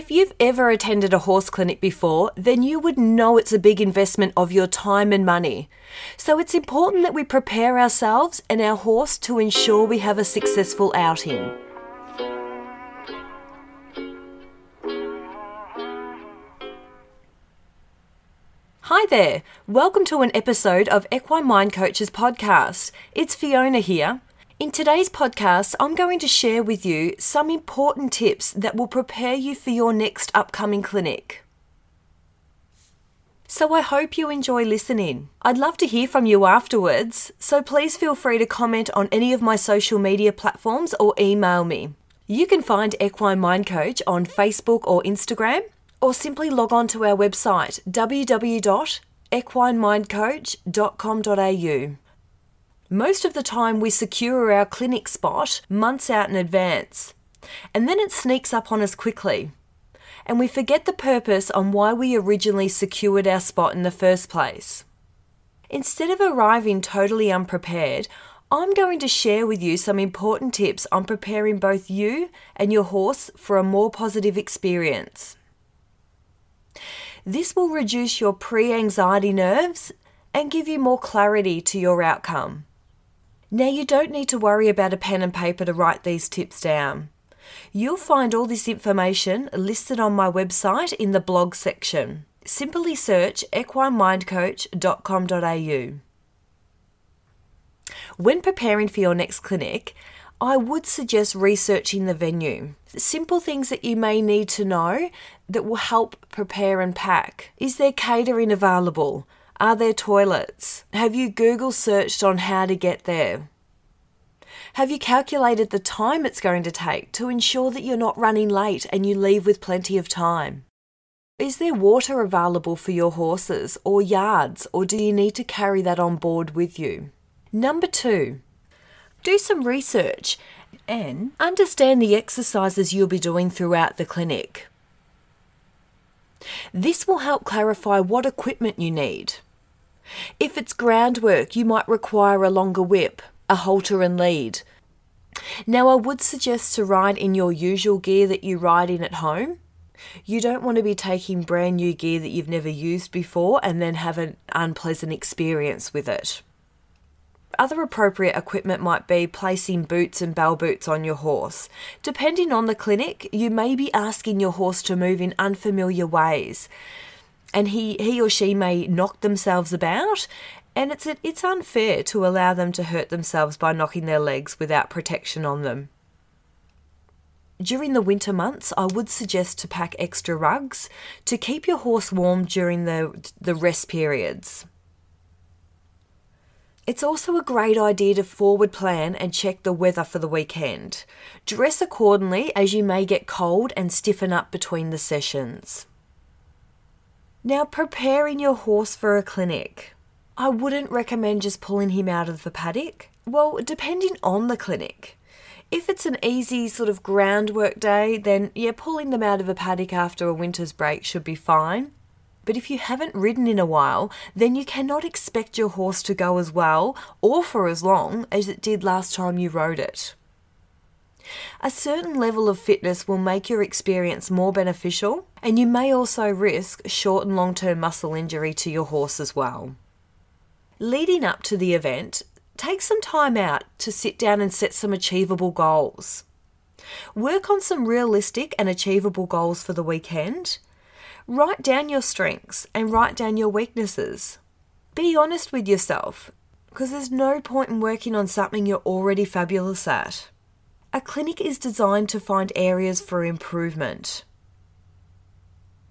If you've ever attended a horse clinic before, then you would know it's a big investment of your time and money. So it's important that we prepare ourselves and our horse to ensure we have a successful outing. Hi there, welcome to an episode of Equine Mind Coaches podcast. It's Fiona here. In today's podcast, I'm going to share with you some important tips that will prepare you for your next upcoming clinic. So I hope you enjoy listening. I'd love to hear from you afterwards, so please feel free to comment on any of my social media platforms or email me. You can find Equine Mind Coach on Facebook or Instagram, or simply log on to our website www.equinemindcoach.com.au. Most of the time, we secure our clinic spot months out in advance, and then it sneaks up on us quickly. And we forget the purpose on why we originally secured our spot in the first place. Instead of arriving totally unprepared, I'm going to share with you some important tips on preparing both you and your horse for a more positive experience. This will reduce your pre anxiety nerves and give you more clarity to your outcome. Now, you don't need to worry about a pen and paper to write these tips down. You'll find all this information listed on my website in the blog section. Simply search equinemindcoach.com.au. When preparing for your next clinic, I would suggest researching the venue. Simple things that you may need to know that will help prepare and pack. Is there catering available? Are there toilets? Have you Google searched on how to get there? Have you calculated the time it's going to take to ensure that you're not running late and you leave with plenty of time? Is there water available for your horses or yards, or do you need to carry that on board with you? Number two, do some research and understand the exercises you'll be doing throughout the clinic. This will help clarify what equipment you need. If it's groundwork, you might require a longer whip, a halter and lead. Now, I would suggest to ride in your usual gear that you ride in at home. You don't want to be taking brand new gear that you've never used before and then have an unpleasant experience with it. Other appropriate equipment might be placing boots and bell boots on your horse. Depending on the clinic, you may be asking your horse to move in unfamiliar ways and he, he or she may knock themselves about and it's it's unfair to allow them to hurt themselves by knocking their legs without protection on them. During the winter months, I would suggest to pack extra rugs to keep your horse warm during the, the rest periods. It's also a great idea to forward plan and check the weather for the weekend. Dress accordingly as you may get cold and stiffen up between the sessions. Now, preparing your horse for a clinic. I wouldn't recommend just pulling him out of the paddock. Well, depending on the clinic. If it's an easy sort of groundwork day, then yeah, pulling them out of a paddock after a winter's break should be fine. But if you haven't ridden in a while, then you cannot expect your horse to go as well or for as long as it did last time you rode it. A certain level of fitness will make your experience more beneficial, and you may also risk short and long term muscle injury to your horse as well. Leading up to the event, take some time out to sit down and set some achievable goals. Work on some realistic and achievable goals for the weekend. Write down your strengths and write down your weaknesses. Be honest with yourself, because there's no point in working on something you're already fabulous at. A clinic is designed to find areas for improvement.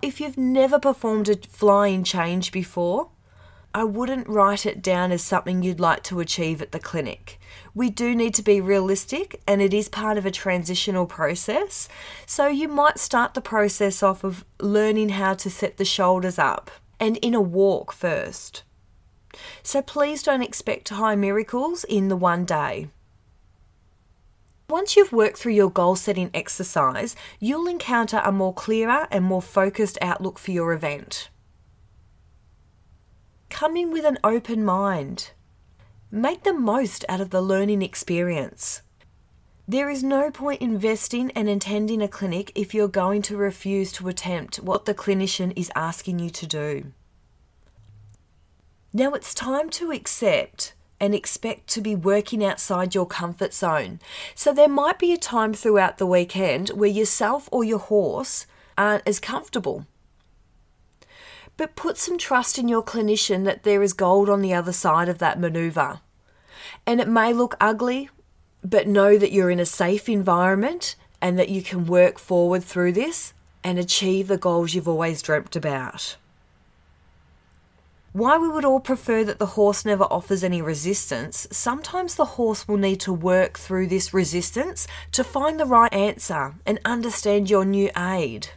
If you've never performed a flying change before, I wouldn't write it down as something you'd like to achieve at the clinic. We do need to be realistic and it is part of a transitional process. So you might start the process off of learning how to set the shoulders up and in a walk first. So please don't expect high miracles in the one day. Once you've worked through your goal setting exercise, you'll encounter a more clearer and more focused outlook for your event. Come in with an open mind. Make the most out of the learning experience. There is no point investing and attending a clinic if you're going to refuse to attempt what the clinician is asking you to do. Now it's time to accept and expect to be working outside your comfort zone. So there might be a time throughout the weekend where yourself or your horse aren't as comfortable. But put some trust in your clinician that there is gold on the other side of that maneuver. And it may look ugly but know that you're in a safe environment and that you can work forward through this and achieve the goals you've always dreamt about. Why we would all prefer that the horse never offers any resistance, sometimes the horse will need to work through this resistance to find the right answer and understand your new aid.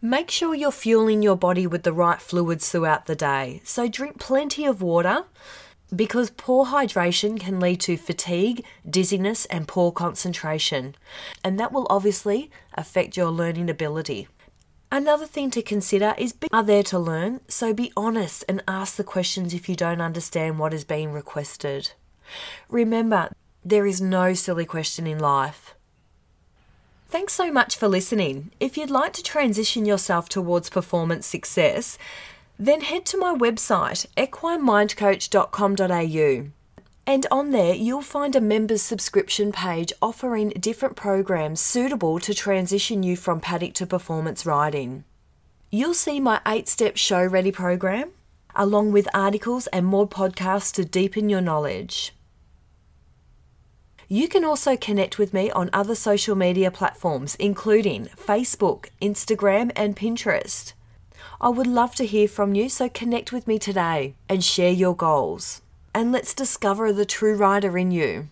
Make sure you're fueling your body with the right fluids throughout the day, so drink plenty of water because poor hydration can lead to fatigue, dizziness, and poor concentration, and that will obviously affect your learning ability. Another thing to consider is be are there to learn, so be honest and ask the questions if you don't understand what is being requested. Remember, there is no silly question in life. Thanks so much for listening. If you'd like to transition yourself towards performance success, then head to my website, equinemindcoach.com.au. And on there, you'll find a members subscription page offering different programs suitable to transition you from paddock to performance riding. You'll see my eight step show ready program, along with articles and more podcasts to deepen your knowledge. You can also connect with me on other social media platforms, including Facebook, Instagram, and Pinterest. I would love to hear from you, so connect with me today and share your goals. And let's discover the true rider in you.